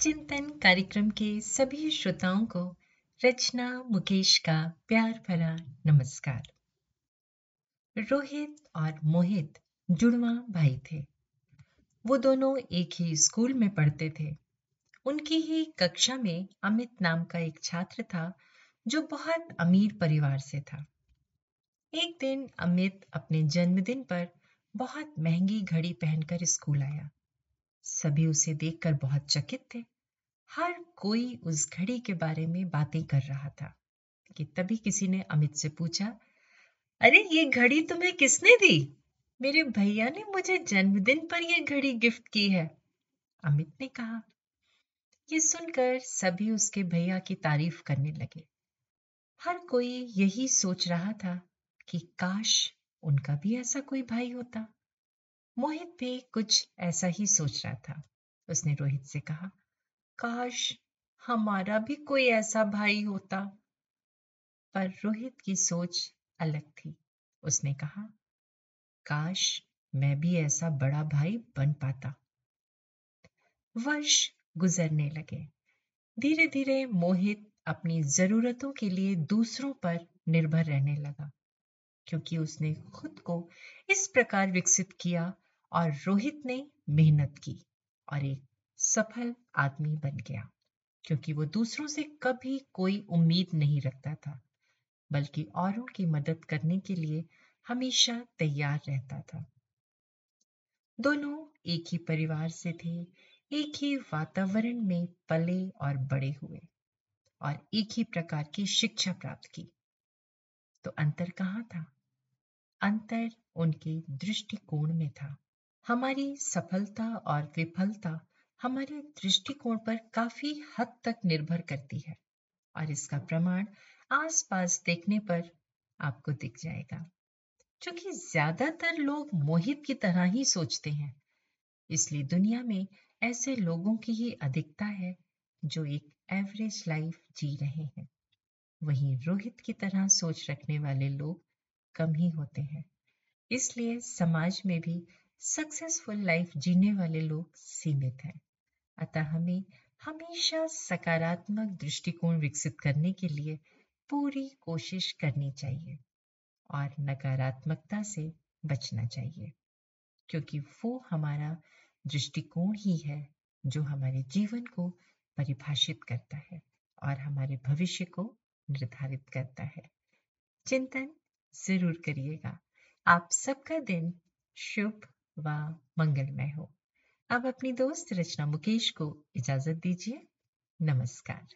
चिंतन कार्यक्रम के सभी श्रोताओं को रचना मुकेश का प्यार भरा नमस्कार। रोहित और मोहित जुड़वा भाई थे। वो दोनों एक ही स्कूल में पढ़ते थे। उनकी ही कक्षा में अमित नाम का एक छात्र था जो बहुत अमीर परिवार से था। एक दिन अमित अपने जन्मदिन पर बहुत महँगी घड़ी पहनकर स्कूल आया। सभी उसे देखकर बहुत चकित थे। हर कोई उस घड़ी के बारे में बातें कर रहा था कि तभी किसी ने अमित से पूछा, अरे, ये घड़ी तुम्हें किसने दी? मेरे भैया ने मुझे जन्मदिन पर यह घड़ी गिफ्ट की है। अमित ने कहा। ये सुनकर सभी उसके भैया की तारीफ़ करने लगे। हर कोई यही सोच रहा था कि काश उनका भी ऐसा कोई भाई होता। मोहित भी कुछ ऐसा ही सोच रहा था। उसने रोहित से कहा, काश हमारा भी कोई ऐसा भाई होता। पर रोहित की सोच अलग थी। उसने कहा, काश मैं भी ऐसा बड़ा भाई बन पाता। वर्ष गुजरने लगे। धीरे धीरे मोहित अपनी जरूरतों के लिए दूसरों पर निर्भर रहने लगा, क्योंकि उसने खुद को इस प्रकार विकसित किया और रोहित ने मेहनत की और एक सफल आदमी बन गया, क्योंकि वो दूसरों से कभी कोई उम्मीद नहीं रखता था, बल्कि औरों की मदद करने के लिए हमेशा तैयार रहता था। दोनों एक ही परिवार से थे, एक ही वातावरण में पले और बड़े हुए और एक ही प्रकार की शिक्षा प्राप्त की। तो अंतर कहाँ था? अंतर उनके दृष्टिकोण में था। हमारी सफलता और विफलता हमारे दृष्टिकोण पर काफ़ी हद तक निर्भर करती है और इसका प्रमाण आसपास देखने पर आपको दिख जाएगा। क्योंकि ज़्यादातर लोग मोहित की तरह ही सोचते हैं, इसलिए दुनिया में ऐसे लोगों की ही अधिकता है जो एक एवरेज लाइफ जी रहे हैं। वहीं रोहित की तरह सोच रखने वाले लोग कम ही होते हैं, इसलिए समाज में भी सक्सेसफुल लाइफ जीने वाले लोग सीमित हैं। अतः हमें हमेशा सकारात्मक दृष्टिकोण विकसित करने के लिए पूरी कोशिश करनी चाहिए और नकारात्मकता से बचना चाहिए, क्योंकि वो हमारा दृष्टिकोण ही है जो हमारे जीवन को परिभाषित करता है और हमारे भविष्य को निर्धारित करता है। चिंतन ज़रूर करिएगा। आप सबका दिन शुभ व मंगलमय हो। अब अपनी दोस्त रचना मुकेश को इजाज़त दीजिए। नमस्कार।